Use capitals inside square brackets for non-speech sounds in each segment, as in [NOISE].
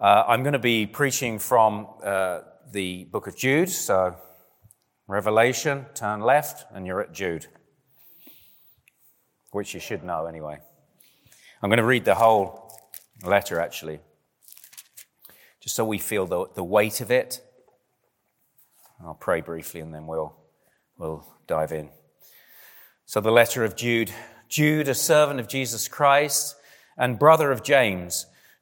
Uh, I'm going to be preaching from uh, the book of Jude. So, Revelation, turn left, and you're at Jude, which you should know anyway. I'm going to read the whole letter actually, just so we feel the, the weight of it. I'll pray briefly and then we'll, we'll dive in. So, the letter of Jude Jude, a servant of Jesus Christ and brother of James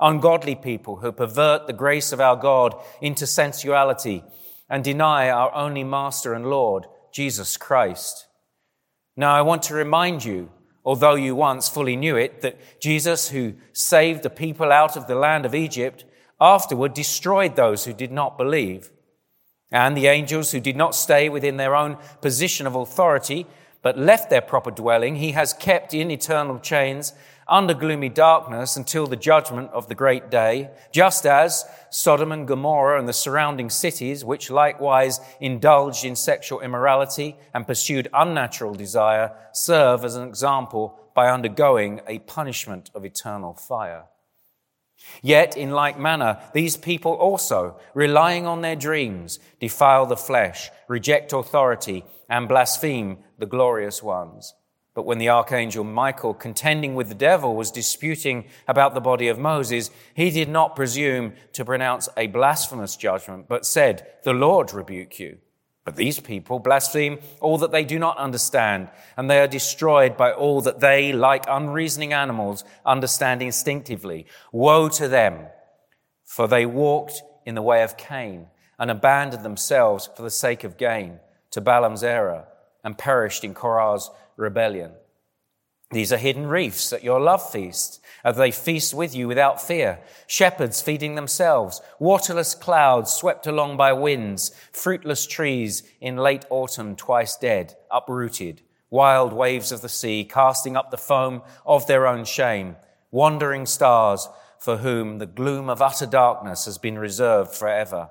ungodly people who pervert the grace of our God into sensuality and deny our only Master and Lord, Jesus Christ. Now, I want to remind you, although you once fully knew it, that Jesus, who saved the people out of the land of Egypt, afterward destroyed those who did not believe. And the angels who did not stay within their own position of authority, but left their proper dwelling, he has kept in eternal chains under gloomy darkness until the judgment of the great day, just as Sodom and Gomorrah and the surrounding cities, which likewise indulged in sexual immorality and pursued unnatural desire, serve as an example by undergoing a punishment of eternal fire. Yet, in like manner, these people also, relying on their dreams, defile the flesh, reject authority, and blaspheme the glorious ones. But when the archangel Michael, contending with the devil, was disputing about the body of Moses, he did not presume to pronounce a blasphemous judgment, but said, The Lord rebuke you. But these people blaspheme all that they do not understand, and they are destroyed by all that they, like unreasoning animals, understand instinctively. Woe to them, for they walked in the way of Cain and abandoned themselves for the sake of gain to Balaam's error and perished in Korah's rebellion. These are hidden reefs at your love feast, as they feast with you without fear. Shepherds feeding themselves, waterless clouds swept along by winds, fruitless trees in late autumn twice dead, uprooted, wild waves of the sea casting up the foam of their own shame, wandering stars for whom the gloom of utter darkness has been reserved forever.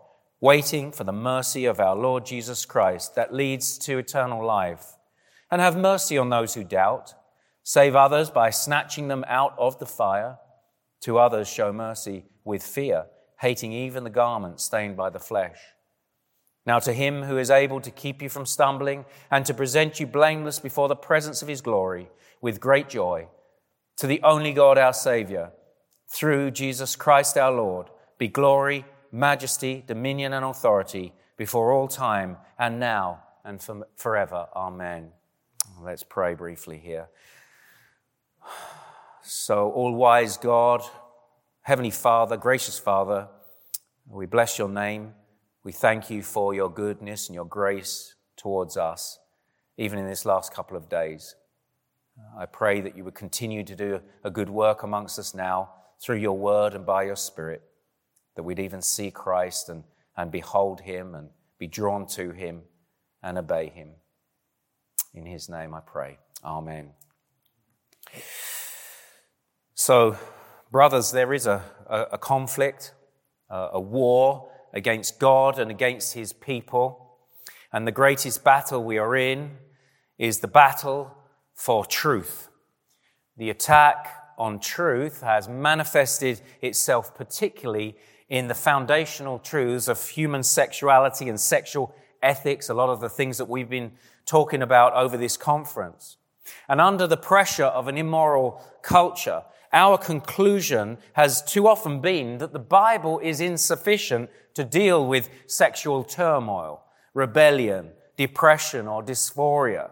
waiting for the mercy of our Lord Jesus Christ that leads to eternal life and have mercy on those who doubt. Save others by snatching them out of the fire. To others, show mercy with fear, hating even the garment stained by the flesh. Now, to him who is able to keep you from stumbling and to present you blameless before the presence of his glory with great joy, to the only God our Savior, through Jesus Christ our Lord, be glory, majesty, dominion, and authority before all time and now and for forever. Amen. Let's pray briefly here. So, all wise God, Heavenly Father, gracious Father, we bless your name. We thank you for your goodness and your grace towards us, even in this last couple of days. I pray that you would continue to do a good work amongst us now through your word and by your spirit, that we'd even see Christ and, and behold him and be drawn to him and obey him. In his name I pray. Amen. So, brothers, there is a, a, a conflict, a, a war against God and against his people. And the greatest battle we are in is the battle for truth. The attack on truth has manifested itself particularly in the foundational truths of human sexuality and sexual ethics, a lot of the things that we've been talking about over this conference. And under the pressure of an immoral culture, our conclusion has too often been that the Bible is insufficient to deal with sexual turmoil, rebellion, depression, or dysphoria.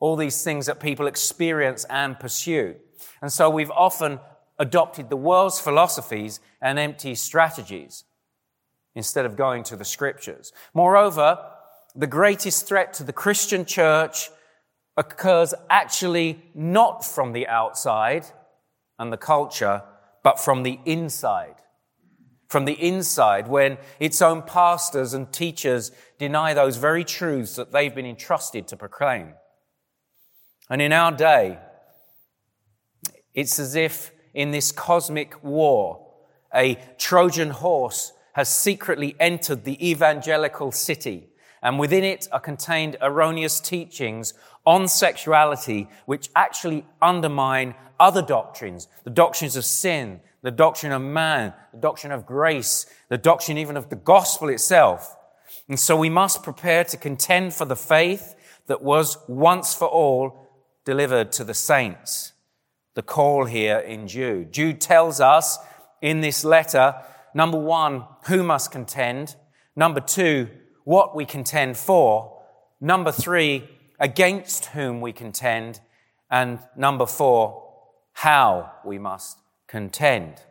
All these things that people experience and pursue. And so we've often adopted the world's philosophies and empty strategies instead of going to the scriptures. Moreover, the greatest threat to the Christian church occurs actually not from the outside and the culture, but from the inside. From the inside, when its own pastors and teachers deny those very truths that they've been entrusted to proclaim. And in our day, it's as if in this cosmic war, a Trojan horse has secretly entered the evangelical city, and within it are contained erroneous teachings on sexuality which actually undermine other doctrines the doctrines of sin, the doctrine of man, the doctrine of grace, the doctrine even of the gospel itself. And so we must prepare to contend for the faith that was once for all delivered to the saints the call here in Jude. Jude tells us in this letter, number one, who must contend. Number two, what we contend for. Number three, against whom we contend. And number four, how we must contend.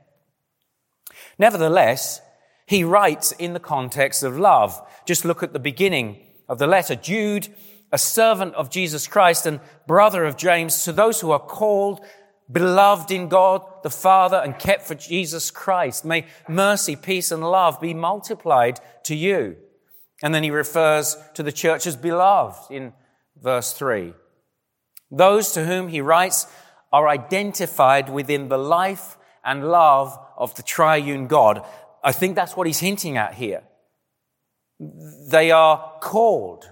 Nevertheless, he writes in the context of love. Just look at the beginning of the letter. Jude, a servant of Jesus Christ and brother of James, to those who are called beloved in God the Father and kept for Jesus Christ. May mercy, peace, and love be multiplied to you. And then he refers to the church as beloved in verse 3. Those to whom he writes are identified within the life and love of the triune God. I think that's what he's hinting at here. They are called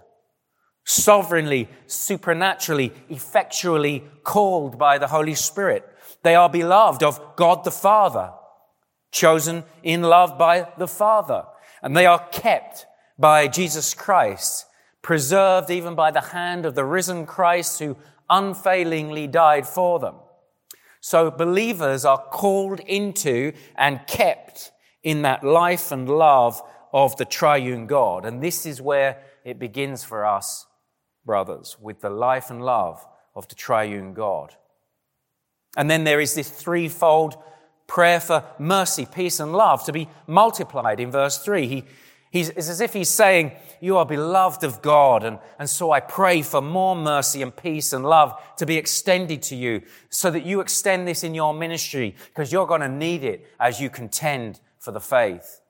sovereignly, supernaturally, effectually called by the Holy Spirit. They are beloved of God the Father, chosen in love by the Father, and they are kept by Jesus Christ, preserved even by the hand of the risen Christ who unfailingly died for them. So believers are called into and kept in that life and love of the triune God. And this is where it begins for us brothers, with the life and love of the triune God. And then there is this threefold prayer for mercy, peace, and love to be multiplied in verse 3. He, he's, it's as if he's saying, You are beloved of God, and, and so I pray for more mercy and peace and love to be extended to you so that you extend this in your ministry because you're going to need it as you contend for the faith.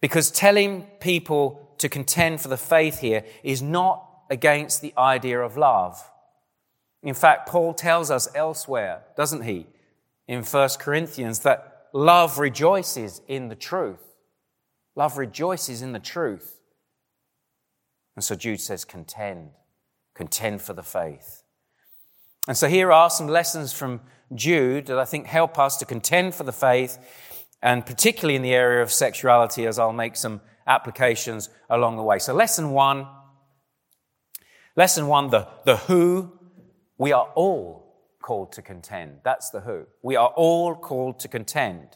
Because telling people to contend for the faith here is not against the idea of love. In fact, Paul tells us elsewhere, doesn't he, in 1 Corinthians, that love rejoices in the truth. Love rejoices in the truth. And so Jude says, contend, contend for the faith. And so here are some lessons from Jude that I think help us to contend for the faith, and particularly in the area of sexuality, as I'll make some applications along the way. So, lesson one lesson one the, the who, we are all called to contend. That's the who. We are all called to contend.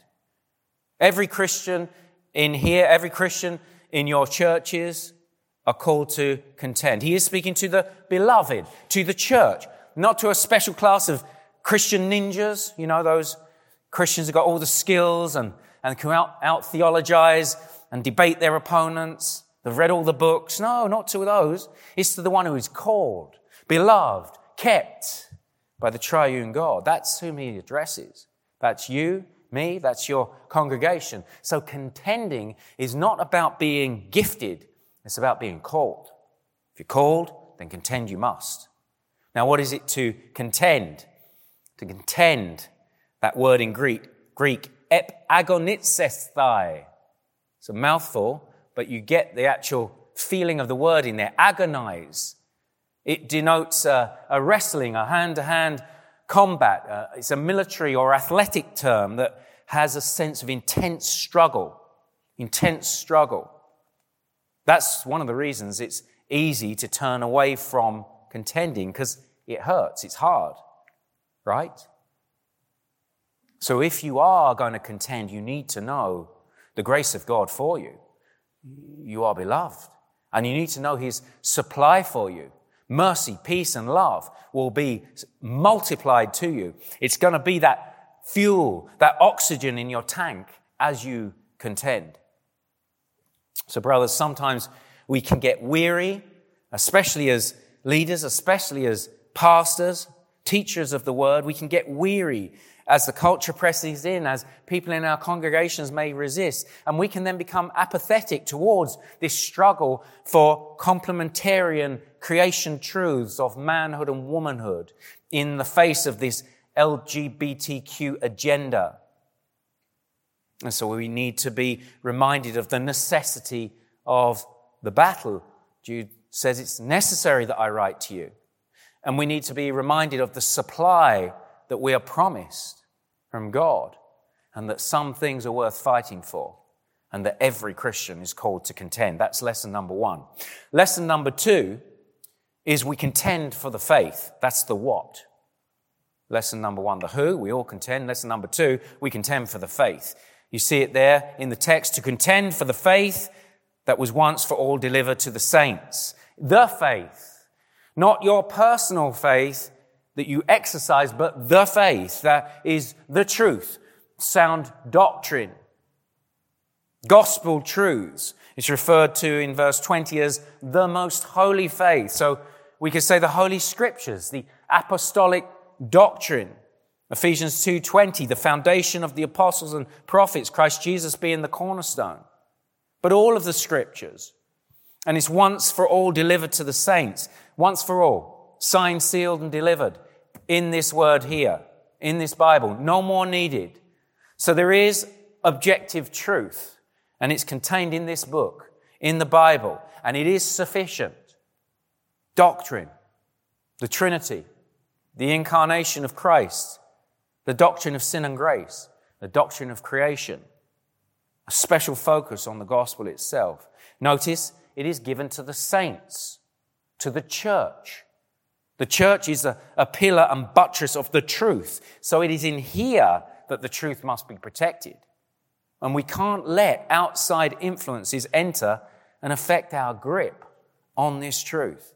Every Christian in here, every Christian in your churches are called to contend. He is speaking to the beloved, to the church, not to a special class of Christian ninjas, you know, those Christians who got all the skills and, and can out, out theologize and debate their opponents. They've read all the books. No, not to those. It's to the one who is called, beloved, kept by the triune God. That's whom he addresses. That's you, me, that's your congregation. So contending is not about being gifted, it's about being called. If you're called, then contend you must. Now, what is it to contend? To contend, that word in Greek, Greek, ep agonizesthai, It's a mouthful, but you get the actual feeling of the word in there agonize. It denotes a, a wrestling, a hand to hand combat. Uh, it's a military or athletic term that has a sense of intense struggle. Intense struggle. That's one of the reasons it's easy to turn away from contending because it hurts, it's hard, right? So if you are going to contend, you need to know the grace of God for you. You are beloved. And you need to know His supply for you. Mercy, peace, and love will be multiplied to you. It's going to be that fuel, that oxygen in your tank as you contend. So, brothers, sometimes we can get weary, especially as leaders, especially as pastors, teachers of the word. We can get weary as the culture presses in, as people in our congregations may resist. And we can then become apathetic towards this struggle for complementarian creation truths of manhood and womanhood in the face of this LGBTQ agenda. And so we need to be reminded of the necessity of the battle. Jude says it's necessary that I write to you. And we need to be reminded of the supply that we are promised from God and that some things are worth fighting for and that every Christian is called to contend. That's lesson number one. Lesson number two is we contend for the faith. That's the what. Lesson number one, the who, we all contend. Lesson number two, we contend for the faith. You see it there in the text to contend for the faith that was once for all delivered to the saints. The faith, not your personal faith, that you exercise, but the faith that is the truth, sound doctrine, gospel truths. It's referred to in verse 20 as the most holy faith. So we could say the holy scriptures, the apostolic doctrine. Ephesians 2:20, the foundation of the apostles and prophets, Christ Jesus being the cornerstone. But all of the scriptures, and it's once for all delivered to the saints, once for all, signed, sealed, and delivered in this word here, in this Bible. No more needed. So there is objective truth, and it's contained in this book, in the Bible, and it is sufficient. Doctrine, the Trinity, the incarnation of Christ, the doctrine of sin and grace, the doctrine of creation, a special focus on the gospel itself. Notice it is given to the saints, to the church. The church is a, a pillar and buttress of the truth. So it is in here that the truth must be protected. And we can't let outside influences enter and affect our grip on this truth.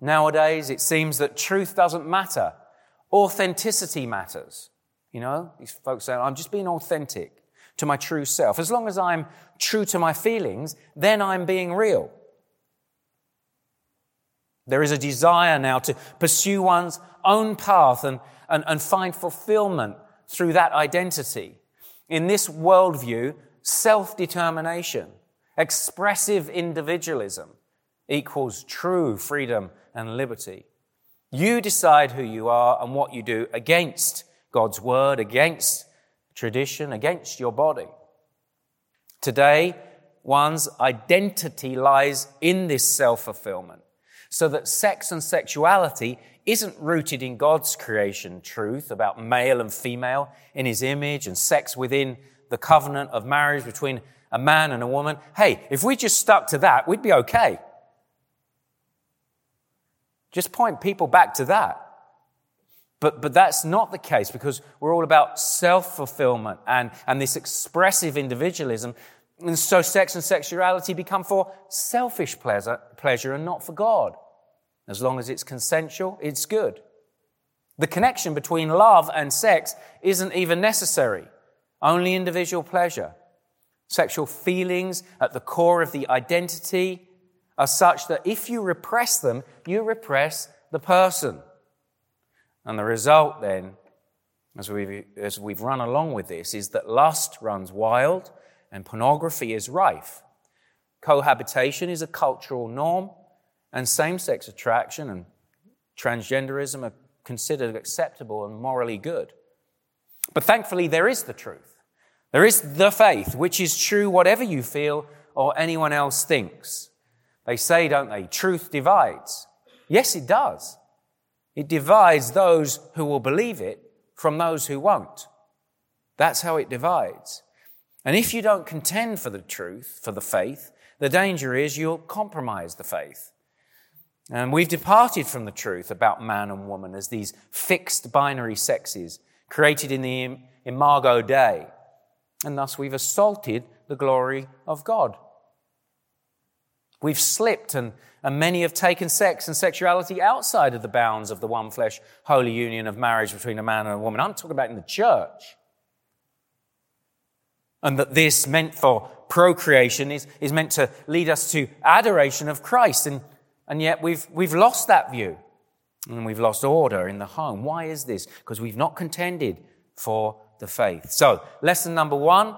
Nowadays, it seems that truth doesn't matter. Authenticity matters. You know, these folks say, I'm just being authentic to my true self. As long as I'm true to my feelings, then I'm being real. There is a desire now to pursue one's own path and, and, and find fulfillment through that identity. In this worldview, self determination, expressive individualism equals true freedom and liberty. You decide who you are and what you do against God's word, against tradition, against your body. Today, one's identity lies in this self fulfillment so that sex and sexuality isn't rooted in God's creation truth about male and female in his image and sex within the covenant of marriage between a man and a woman. Hey, if we just stuck to that, we'd be okay. Just point people back to that. But, but that's not the case because we're all about self fulfillment and, and this expressive individualism and so sex and sexuality become for selfish pleasure, pleasure and not for God. As long as it's consensual, it's good. The connection between love and sex isn't even necessary, only individual pleasure. Sexual feelings at the core of the identity are such that if you repress them, you repress the person. And the result then, as we've, as we've run along with this, is that lust runs wild and pornography is rife. Cohabitation is a cultural norm, and same sex attraction and transgenderism are considered acceptable and morally good. But thankfully, there is the truth. There is the faith, which is true whatever you feel or anyone else thinks. They say, don't they, truth divides. Yes, it does. It divides those who will believe it from those who won't. That's how it divides. And if you don't contend for the truth, for the faith, the danger is you'll compromise the faith. And we've departed from the truth about man and woman as these fixed binary sexes created in the imago Dei and thus we've assaulted the glory of God. We've slipped, and, and many have taken sex and sexuality outside of the bounds of the one flesh, holy union of marriage between a man and a woman. I'm talking about in the church. And that this meant for procreation is, is meant to lead us to adoration of Christ. And, and yet we've, we've lost that view. And we've lost order in the home. Why is this? Because we've not contended for the faith. So, lesson number one,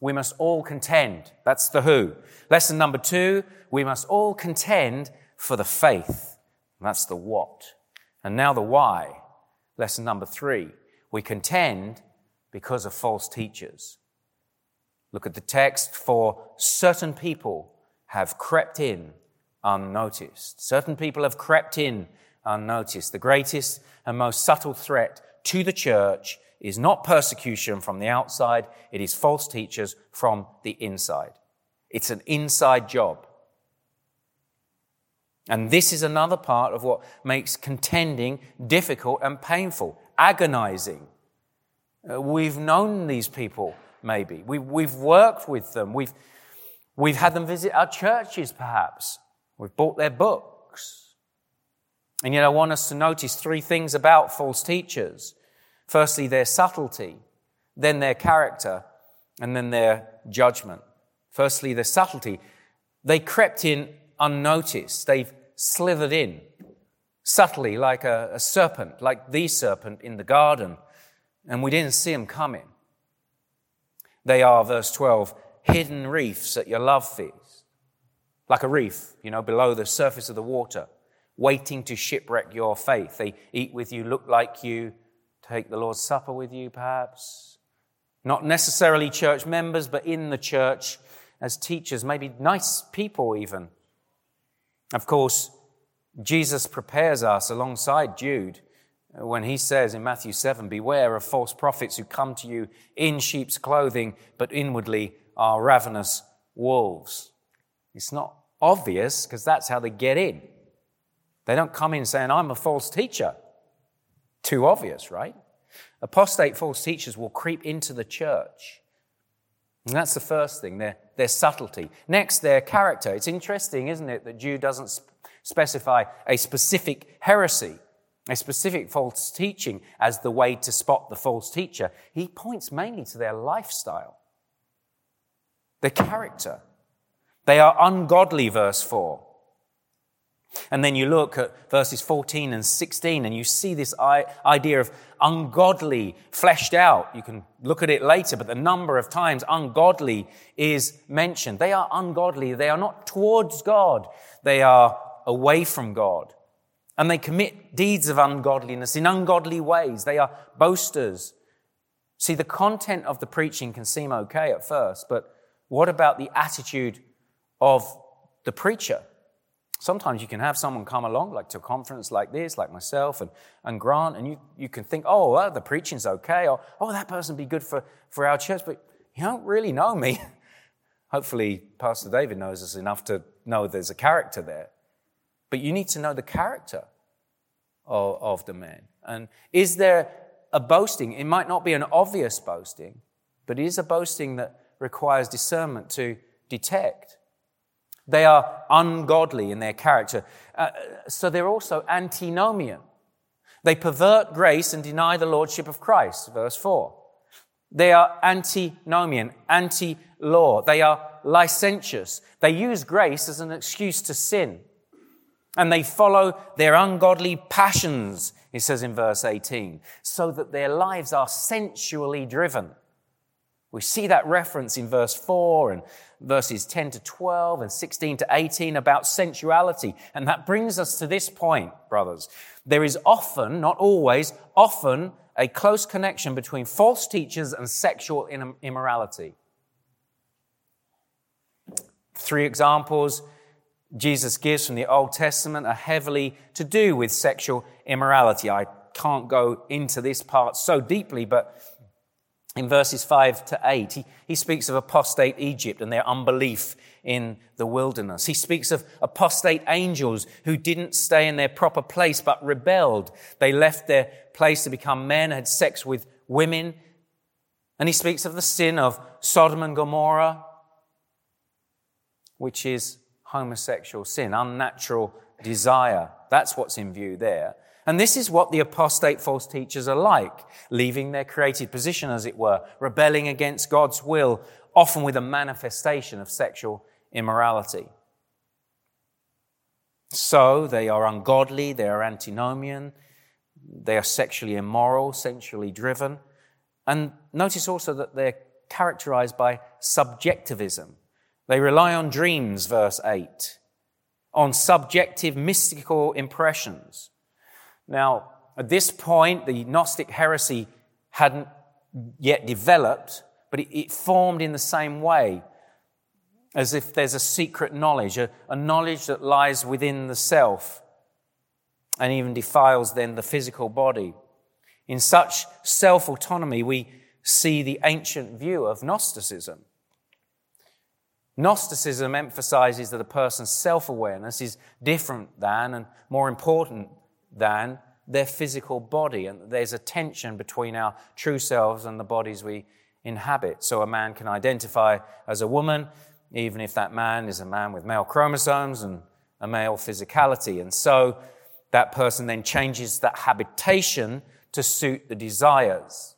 we must all contend. That's the who. Lesson number two, we must all contend for the faith. That's the what. And now the why. Lesson number three, we contend because of false teachers. Look at the text for certain people have crept in unnoticed. Certain people have crept in unnoticed. The greatest and most subtle threat to the church is not persecution from the outside, it is false teachers from the inside. It's an inside job. And this is another part of what makes contending difficult and painful, agonizing. Uh, we've known these people, maybe. We, we've worked with them. We've, we've had them visit our churches, perhaps. We've bought their books. And yet, I want us to notice three things about false teachers. Firstly, their subtlety, then their character, and then their judgment. Firstly, their subtlety. They crept in unnoticed. They've slithered in subtly like a, a serpent, like the serpent in the garden, and we didn't see them coming. They are, verse 12, hidden reefs at your love feast. Like a reef, you know, below the surface of the water, waiting to shipwreck your faith. They eat with you, look like you, take the Lord's Supper with you, perhaps. Not necessarily church members, but in the church as teachers, maybe nice people even. Of course, Jesus prepares us alongside Jude when he says in Matthew 7 Beware of false prophets who come to you in sheep's clothing, but inwardly are ravenous wolves. It's not obvious because that's how they get in. They don't come in saying, I'm a false teacher. Too obvious, right? Apostate false teachers will creep into the church. And that's the first thing, their, their subtlety. Next, their character. It's interesting, isn't it, that Jude doesn't sp- specify a specific heresy, a specific false teaching as the way to spot the false teacher. He points mainly to their lifestyle, their character. They are ungodly, verse 4. And then you look at verses 14 and 16 and you see this idea of ungodly fleshed out. You can look at it later, but the number of times ungodly is mentioned. They are ungodly. They are not towards God. They are away from God. And they commit deeds of ungodliness in ungodly ways. They are boasters. See, the content of the preaching can seem okay at first, but what about the attitude of the preacher? Sometimes you can have someone come along, like to a conference like this, like myself and, and Grant, and you, you can think, oh, well, the preaching's okay, or oh, that person be good for, for our church, but you don't really know me. [LAUGHS] Hopefully, Pastor David knows us enough to know there's a character there. But you need to know the character of, of the man. And is there a boasting? It might not be an obvious boasting, but it is a boasting that requires discernment to detect. They are ungodly in their character. Uh, so they're also antinomian. They pervert grace and deny the lordship of Christ, verse 4. They are antinomian, anti law. They are licentious. They use grace as an excuse to sin. And they follow their ungodly passions, he says in verse 18, so that their lives are sensually driven. We see that reference in verse 4 and verses 10 to 12 and 16 to 18 about sensuality. And that brings us to this point, brothers. There is often, not always, often a close connection between false teachers and sexual immorality. Three examples Jesus gives from the Old Testament are heavily to do with sexual immorality. I can't go into this part so deeply, but in verses 5 to 8, he, he speaks of apostate Egypt and their unbelief in the wilderness. He speaks of apostate angels who didn't stay in their proper place but rebelled. They left their place to become men, had sex with women. And he speaks of the sin of Sodom and Gomorrah, which is homosexual sin, unnatural desire. That's what's in view there. And this is what the apostate false teachers are like, leaving their created position, as it were, rebelling against God's will, often with a manifestation of sexual immorality. So they are ungodly, they are antinomian, they are sexually immoral, sensually driven. And notice also that they're characterized by subjectivism. They rely on dreams, verse 8, on subjective mystical impressions. Now, at this point, the Gnostic heresy hadn't yet developed, but it, it formed in the same way, as if there's a secret knowledge, a, a knowledge that lies within the self and even defiles then the physical body. In such self autonomy, we see the ancient view of Gnosticism. Gnosticism emphasizes that a person's self awareness is different than and more important than their physical body, and there's a tension between our true selves and the bodies we inhabit. So a man can identify as a woman, even if that man is a man with male chromosomes and a male physicality. And so that person then changes that habitation to suit the desires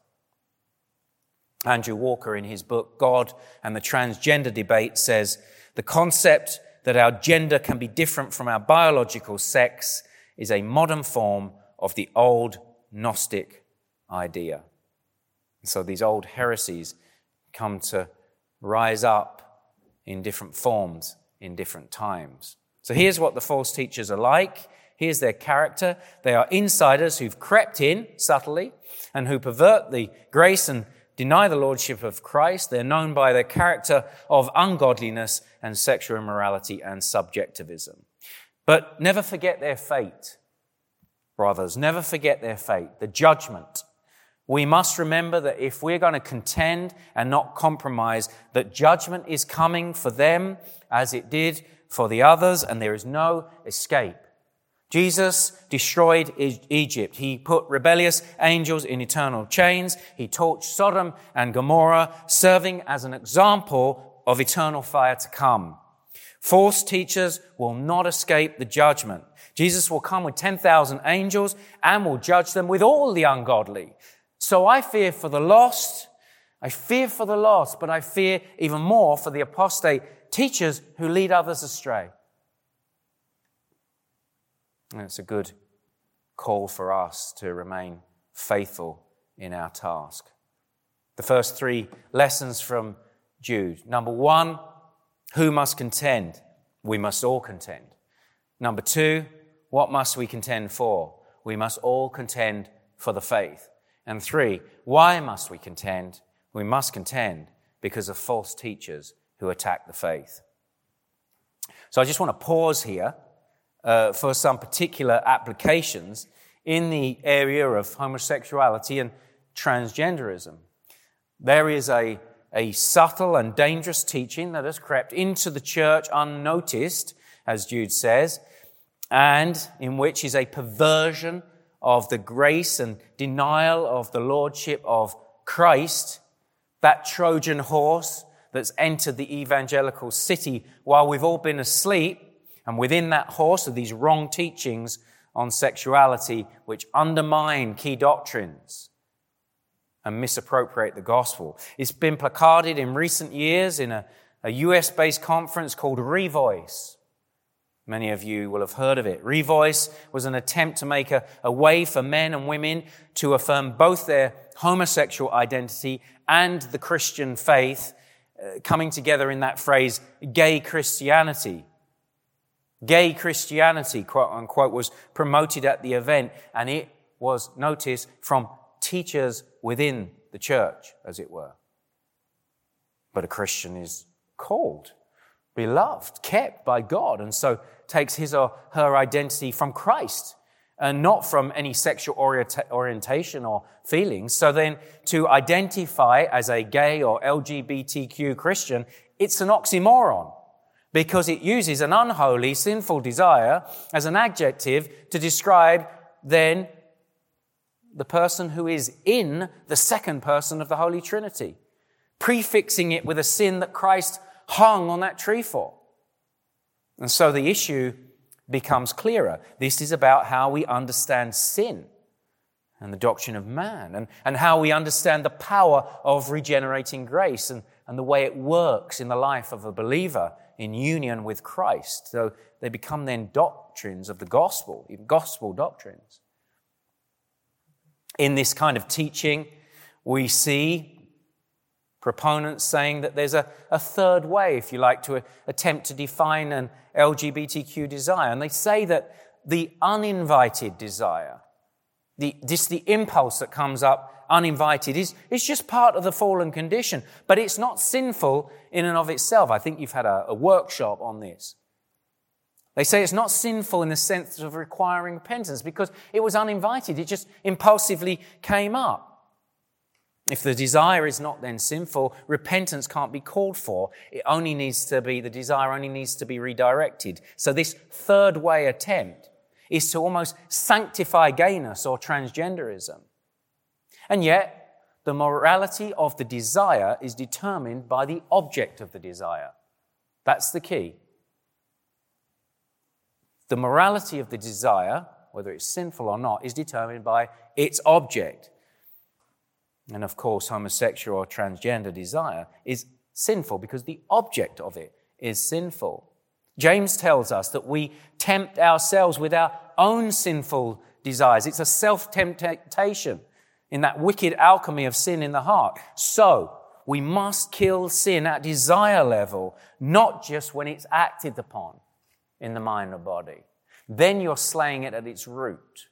Andrew Walker, in his book God and the Transgender Debate, says the concept that our gender can be different from our biological sex is a modern form of the old Gnostic idea. So these old heresies come to rise up in different forms in different times. So here's what the false teachers are like. Here's their character. They are insiders who've crept in subtly and who pervert the grace and deny the lordship of Christ. They're known by their character of ungodliness and sexual immorality and subjectivism. But never forget their fate, brothers. Never forget their fate, the judgment. We must remember that if we're going to contend and not compromise, that judgment is coming for them as it did for the others, and there is no escape. Jesus destroyed Egypt. He put rebellious angels in eternal chains. He torched Sodom and Gomorrah, serving as an example of eternal fire to come. False teachers will not escape the judgment. Jesus will come with 10,000 angels and will judge them with all the ungodly. So I fear for the lost. I fear for the lost, but I fear even more for the apostate teachers who lead others astray. And it's a good call for us to remain faithful in our task. The first three lessons from Jude. Number one, who must contend? We must all contend. Number two, what must we contend for? We must all contend for the faith. And three, why must we contend? We must contend because of false teachers who attack the faith. So I just want to pause here uh, for some particular applications in the area of homosexuality and transgenderism. There is a, a subtle and dangerous teaching that has crept into the church unnoticed, as Jude says, and in which is a perversion of the grace and denial of the lordship of Christ, that Trojan horse that's entered the evangelical city while we've all been asleep and within that horse are these wrong teachings on sexuality which undermine key doctrines and misappropriate the gospel. It's been placarded in recent years in a, a US based conference called Revoice. Many of you will have heard of it. Revoice was an attempt to make a, a way for men and women to affirm both their homosexual identity and the Christian faith, uh, coming together in that phrase, gay Christianity. Gay Christianity, quote unquote, was promoted at the event, and it was, notice, from teachers within the church, as it were. But a Christian is called, beloved, kept by God, and so takes his or her identity from Christ and not from any sexual orientation or feelings. So then to identify as a gay or LGBTQ Christian, it's an oxymoron because it uses an unholy, sinful desire as an adjective to describe then the person who is in the second person of the Holy Trinity, prefixing it with a sin that Christ hung on that tree for. And so the issue becomes clearer. This is about how we understand sin and the doctrine of man and, and how we understand the power of regenerating grace and, and the way it works in the life of a believer in union with Christ. So they become then doctrines of the gospel, gospel doctrines. In this kind of teaching, we see proponents saying that there's a, a third way, if you like, to attempt to define an LGBTQ desire. And they say that the uninvited desire, the, just the impulse that comes up uninvited, is, is just part of the fallen condition. But it's not sinful in and of itself. I think you've had a, a workshop on this. They say it's not sinful in the sense of requiring repentance because it was uninvited. It just impulsively came up. If the desire is not then sinful, repentance can't be called for. It only needs to be, the desire only needs to be redirected. So this third way attempt is to almost sanctify gayness or transgenderism. And yet, the morality of the desire is determined by the object of the desire. That's the key. The morality of the desire, whether it's sinful or not, is determined by its object. And of course, homosexual or transgender desire is sinful because the object of it is sinful. James tells us that we tempt ourselves with our own sinful desires. It's a self temptation in that wicked alchemy of sin in the heart. So, we must kill sin at desire level, not just when it's acted upon in the mind or body. Then you're slaying it at its root.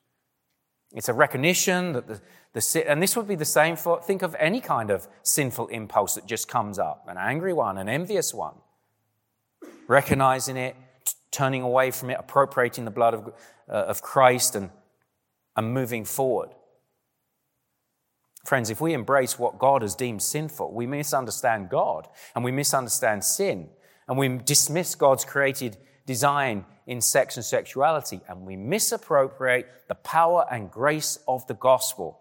It's a recognition that the, the, and this would be the same for, think of any kind of sinful impulse that just comes up an angry one, an envious one. Recognizing it, turning away from it, appropriating the blood of, uh, of Christ, and, and moving forward. Friends, if we embrace what God has deemed sinful, we misunderstand God and we misunderstand sin and we dismiss God's created design in sex and sexuality and we misappropriate the power and grace of the gospel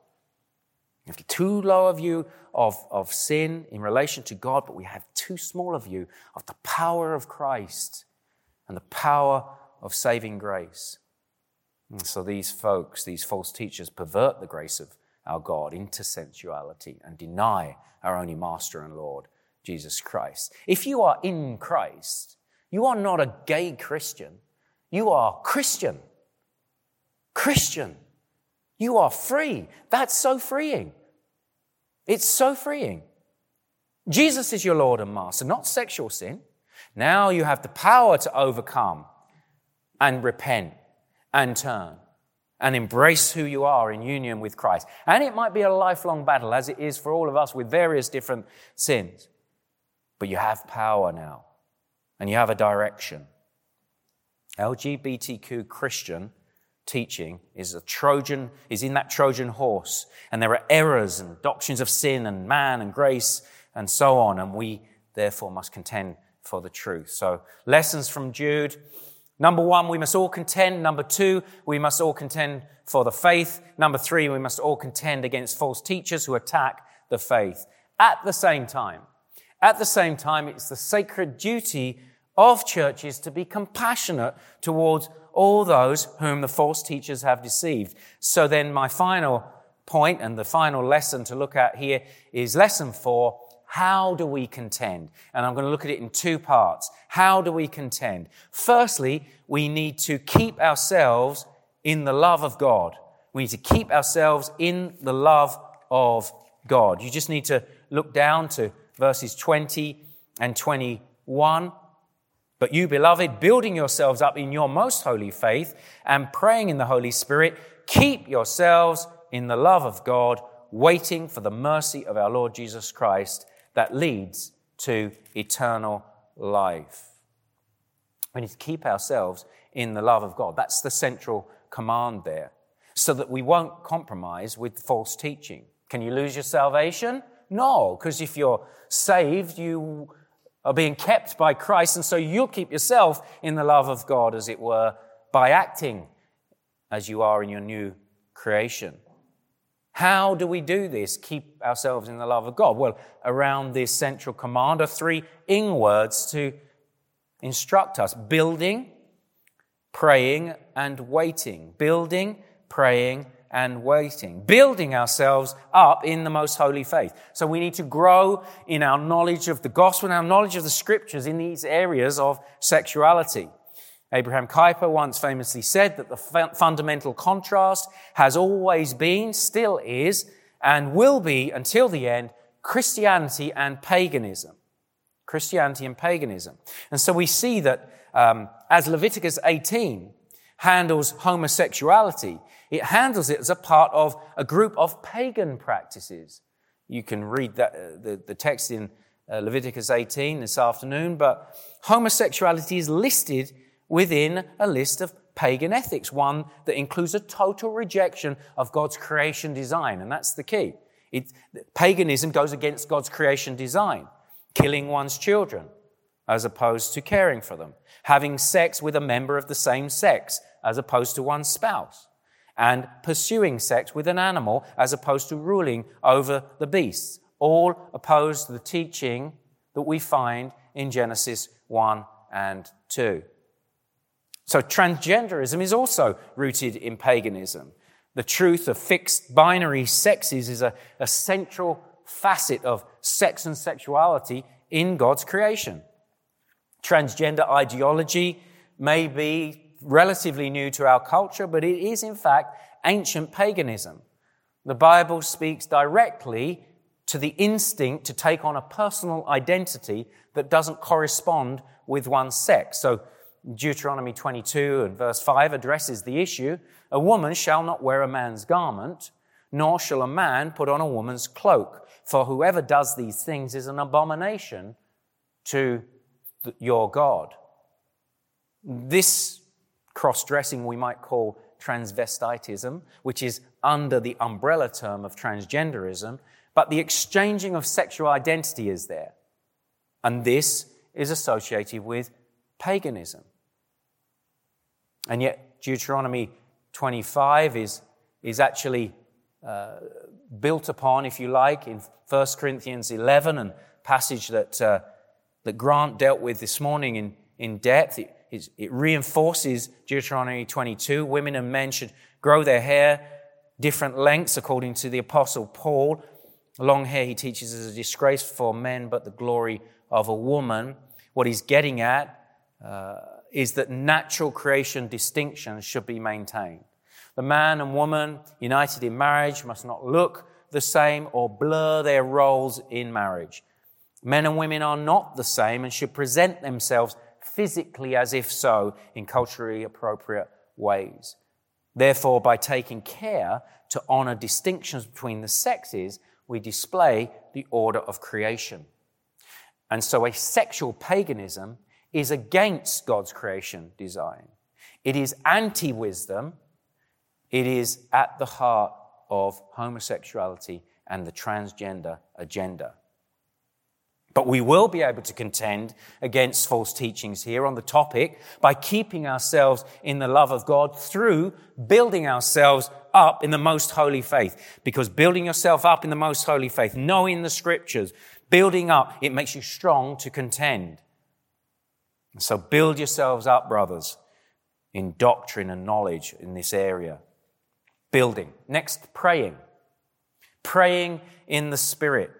we have too low a view of, of sin in relation to God, but we have too small a view of the power of Christ and the power of saving grace. And so these folks, these false teachers, pervert the grace of our God into sensuality and deny our only Master and Lord, Jesus Christ. If you are in Christ, you are not a gay Christian. You are Christian. Christian. You are free. That's so freeing. It's so freeing. Jesus is your Lord and Master, not sexual sin. Now you have the power to overcome and repent and turn and embrace who you are in union with Christ. And it might be a lifelong battle, as it is for all of us with various different sins. But you have power now and you have a direction. LGBTQ Christian teaching is a Trojan, is in that Trojan horse. And there are errors and doctrines of sin and man and grace and so on. And we therefore must contend for the truth. So lessons from Jude. Number one, we must all contend. Number two, we must all contend for the faith. Number three, we must all contend against false teachers who attack the faith. At the same time, at the same time, it's the sacred duty of churches to be compassionate towards all those whom the false teachers have deceived. So then my final point and the final lesson to look at here is lesson four. How do we contend? And I'm going to look at it in two parts. How do we contend? Firstly, we need to keep ourselves in the love of God. We need to keep ourselves in the love of God. You just need to look down to verses 20 and 21. But you, beloved, building yourselves up in your most holy faith and praying in the Holy Spirit, keep yourselves in the love of God waiting for the mercy of our Lord Jesus Christ that leads to eternal life. We need to keep ourselves in the love of God. That's the central command there, so that we won't compromise with false teaching. Can you lose your salvation? No, because if you're saved, you are being kept by Christ, and so you'll keep yourself in the love of God, as it were, by acting as you are in your new creation. How do we do this? Keep ourselves in the love of God? Well, around this central command are three ing words to instruct us building, praying, and waiting. Building, praying, and waiting. Building ourselves up in the most holy faith. So we need to grow in our knowledge of the gospel and our knowledge of the scriptures in these areas of sexuality. Abraham Kuyper once famously said that the fundamental contrast has always been, still is, and will be until the end Christianity and paganism. Christianity and paganism. And so we see that um, as Leviticus 18 handles homosexuality, it handles it as a part of a group of pagan practices. You can read that, uh, the, the text in uh, Leviticus 18 this afternoon, but homosexuality is listed within a list of pagan ethics, one that includes a total rejection of God's creation design. And that's the key. It, paganism goes against God's creation design, killing one's children as opposed to caring for them, having sex with a member of the same sex as opposed to one's spouse, and pursuing sex with an animal as opposed to ruling over the beasts, all opposed to the teaching that we find in Genesis 1 and 2. So transgenderism is also rooted in paganism. The truth of fixed binary sexes is a, a central facet of sex and sexuality in God's creation. Transgender ideology may be relatively new to our culture, but it is in fact ancient paganism. The Bible speaks directly to the instinct to take on a personal identity that doesn't correspond with one's sex. So Deuteronomy 22 and verse 5 addresses the issue. A woman shall not wear a man's garment, nor shall a man put on a woman's cloak. For whoever does these things is an abomination to your God. This cross dressing we might call transvestitism, which is under the umbrella term of transgenderism, but the exchanging of sexual identity is there. And this is associated with paganism. And yet, Deuteronomy 25 is, is actually uh, built upon, if you like, in 1 Corinthians 11, and passage that, uh, that Grant dealt with this morning in, in depth. It, it reinforces Deuteronomy 22. Women and men should grow their hair different lengths, according to the Apostle Paul. Long hair, he teaches, is a disgrace for men, but the glory of a woman. What he's getting at uh, is that natural creation distinctions should be maintained. The man and woman united in marriage must not look the same or blur their roles in marriage. Men and women are not the same and should present themselves physically as if so in culturally appropriate ways. Therefore, by taking care to honor distinctions between the sexes, we display the order of creation. And so, a sexual paganism is against God's creation design. It is anti wisdom. It is at the heart of homosexuality and the transgender agenda. But we will be able to contend against false teachings here on the topic by keeping ourselves in the love of God through building ourselves up in the most holy faith. Because building yourself up in the most holy faith, knowing the scriptures, building up, it makes you strong to contend. So build yourselves up, brothers, in doctrine and knowledge in this area. Building. Next, praying. Praying in the Spirit.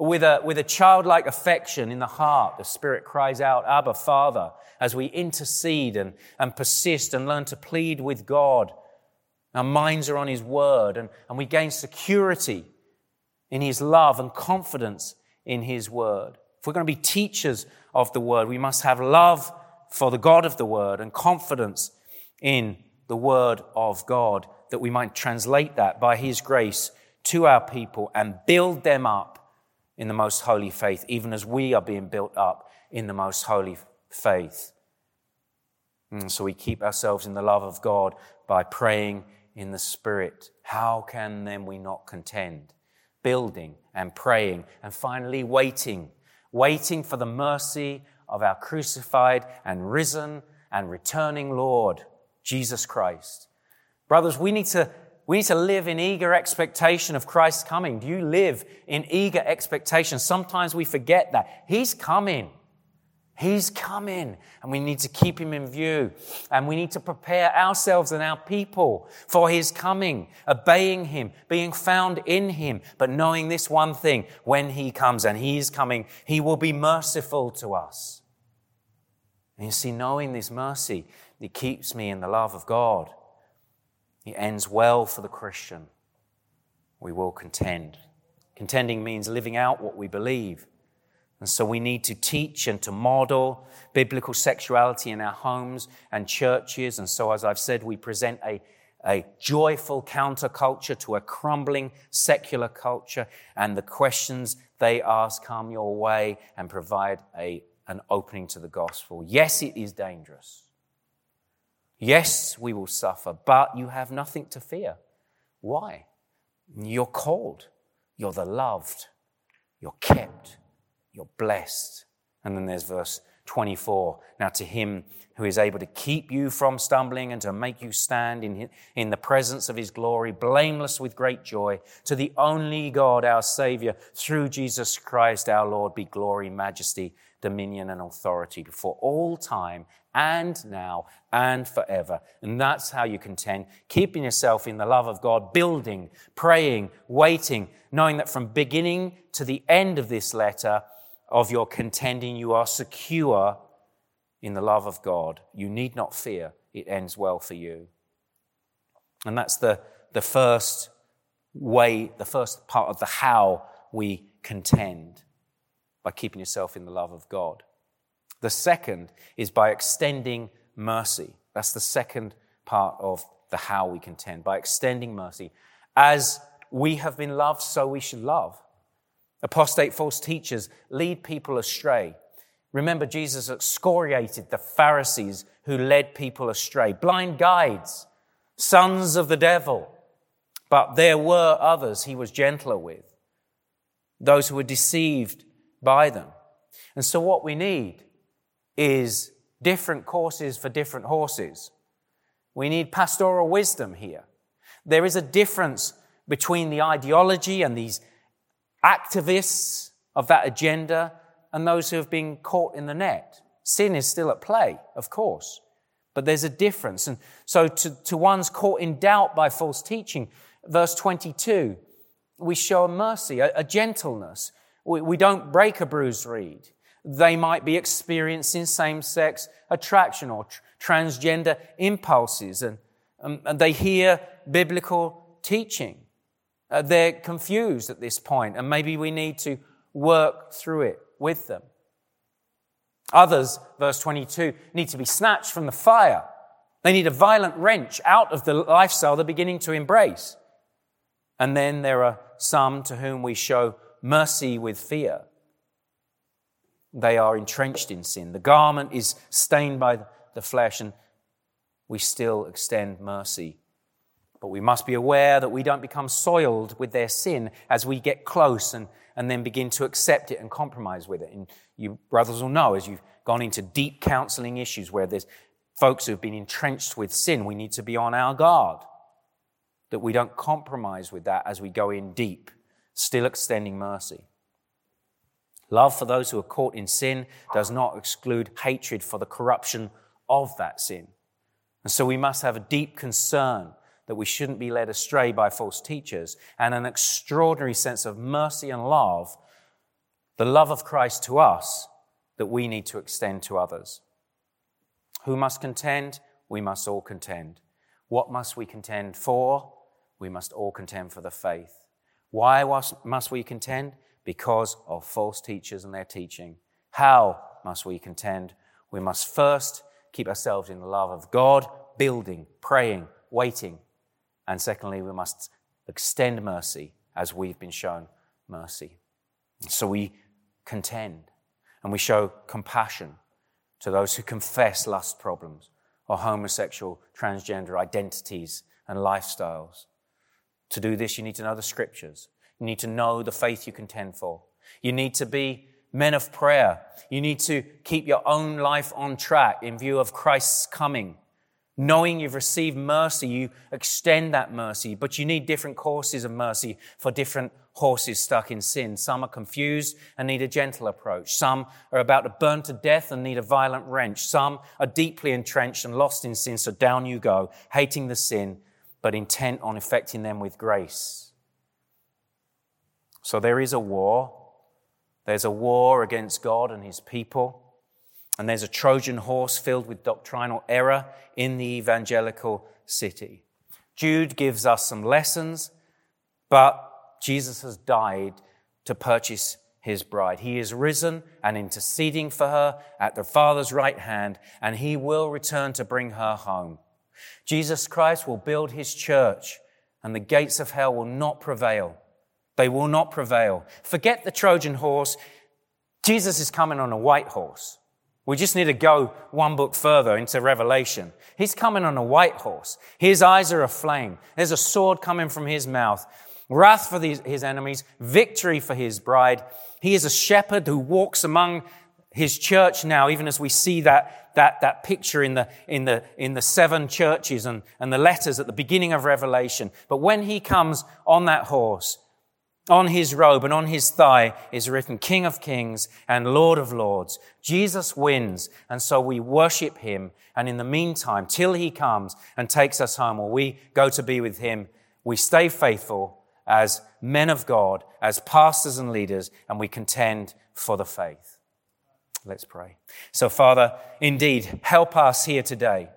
With a, with a childlike affection in the heart, the Spirit cries out, Abba, Father, as we intercede and, and persist and learn to plead with God. Our minds are on His Word and, and we gain security in His love and confidence in His Word. If we're going to be teachers of the word. We must have love for the God of the word and confidence in the word of God that we might translate that by his grace to our people and build them up in the most holy faith, even as we are being built up in the most holy faith. And so we keep ourselves in the love of God by praying in the Spirit. How can then we not contend? Building and praying and finally waiting, waiting for the mercy of our crucified and risen and returning Lord, Jesus Christ. Brothers, we need to we need to live in eager expectation of Christ's coming. Do you live in eager expectation? Sometimes we forget that. He's coming. He's coming and we need to keep him in view and we need to prepare ourselves and our people for his coming, obeying him, being found in him, but knowing this one thing, when he comes and he is coming, he will be merciful to us. And you see, knowing this mercy, it keeps me in the love of God. Ends well for the Christian. We will contend. Contending means living out what we believe. And so we need to teach and to model biblical sexuality in our homes and churches. And so, as I've said, we present a, a joyful counterculture to a crumbling secular culture. And the questions they ask come your way and provide a, an opening to the gospel. Yes, it is dangerous. Yes, we will suffer, but you have nothing to fear. Why? You're called. You're the loved. You're kept you're blessed. And then there's verse 24. Now, to him who is able to keep you from stumbling and to make you stand in, in the presence of his glory, blameless with great joy, to the only God, our Savior, through Jesus Christ our Lord, be glory, majesty, dominion, and authority before all time and now and forever. And that's how you contend, keeping yourself in the love of God, building, praying, waiting, knowing that from beginning to the end of this letter, of your contending, you are secure in the love of God. You need not fear, it ends well for you. And that's the, the first way, the first part of the how we contend by keeping yourself in the love of God. The second is by extending mercy. That's the second part of the how we contend, by extending mercy. As we have been loved, so we should love. Apostate false teachers lead people astray. Remember, Jesus excoriated the Pharisees who led people astray, blind guides, sons of the devil. But there were others he was gentler with, those who were deceived by them. And so, what we need is different courses for different horses. We need pastoral wisdom here. There is a difference between the ideology and these activists of that agenda and those who have been caught in the net. Sin is still at play, of course, but there's a difference. And so to, to ones caught in doubt by false teaching, verse 22, we show a mercy, a, a gentleness. We, we don't break a bruised reed. They might be experiencing same sex attraction or tr- transgender impulses, and, um, and they hear biblical teaching. Uh, they're confused at this point, and maybe we need to work through it with them. Others, verse 22, need to be snatched from the fire. They need a violent wrench out of the lifestyle they're beginning to embrace. And then there are some to whom we show mercy with fear. They are entrenched in sin. The garment is stained by the flesh, and we still extend mercy but we must be aware that we don't become soiled with their sin as we get close and, and then begin to accept it and compromise with it. And you brothers will know as you've gone into deep counseling issues where there's folks who've been entrenched with sin, we need to be on our guard that we don't compromise with that as we go in deep, still extending mercy. Love for those who are caught in sin does not exclude hatred for the corruption of that sin. And so we must have a deep concern that we shouldn't be led astray by false teachers, and an extraordinary sense of mercy and love, the love of Christ to us, that we need to extend to others. Who must contend? We must all contend. What must we contend for? We must all contend for the faith. Why must we contend? Because of false teachers and their teaching. How must we contend? We must first keep ourselves in the love of God, building, praying, waiting, and secondly, we must extend mercy as we've been shown mercy. So we contend and we show compassion to those who confess lust problems or homosexual, transgender identities and lifestyles. To do this, you need to know the scriptures. You need to know the faith you contend for. You need to be men of prayer. You need to keep your own life on track in view of Christ's coming. Knowing you've received mercy, you extend that mercy, but you need different courses of mercy for different horses stuck in sin. Some are confused and need a gentle approach. Some are about to burn to death and need a violent wrench. Some are deeply entrenched and lost in sin, so down you go, hating the sin, but intent on affecting them with grace. So there is a war. There's a war against God and his people. And there's a Trojan horse filled with doctrinal error in the evangelical city. Jude gives us some lessons, but Jesus has died to purchase his bride. He is risen and interceding for her at the Father's right hand, and he will return to bring her home. Jesus Christ will build his church, and the gates of hell will not prevail. They will not prevail. Forget the Trojan horse. Jesus is coming on a white horse. We just need to go one book further into Revelation. He's coming on a white horse. His eyes are aflame. There's a sword coming from his mouth. Wrath for his enemies, victory for his bride. He is a shepherd who walks among his church now, even as we see that, that, that picture in the, in, the, in the seven churches and, and the letters at the beginning of Revelation. But when he comes on that horse, on his robe and on his thigh is written King of Kings and Lord of Lords. Jesus wins, and so we worship him. And in the meantime, till he comes and takes us home or we go to be with him, we stay faithful as men of God, as pastors and leaders, and we contend for the faith. Let's pray. So, Father, indeed, help us here today.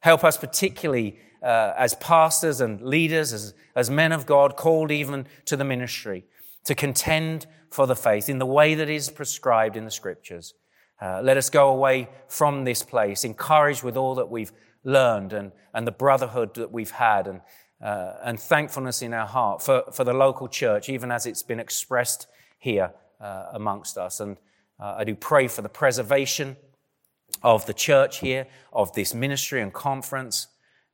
Help us particularly uh, as pastors and leaders, as, as men of God, called even to the ministry, to contend for the faith in the way that is prescribed in the scriptures. Uh, let us go away from this place, encouraged with all that we've learned and, and the brotherhood that we've had and, uh, and thankfulness in our heart for, for the local church, even as it's been expressed here uh, amongst us. And uh, I do pray for the preservation of the church here, of this ministry and conference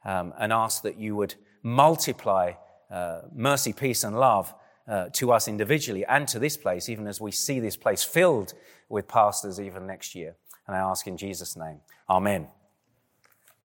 um, and ask that you would multiply uh, mercy, peace, and love uh, to us individually and to this place, even as we see this place filled with pastors even next year. And I ask in Jesus' name, Amen.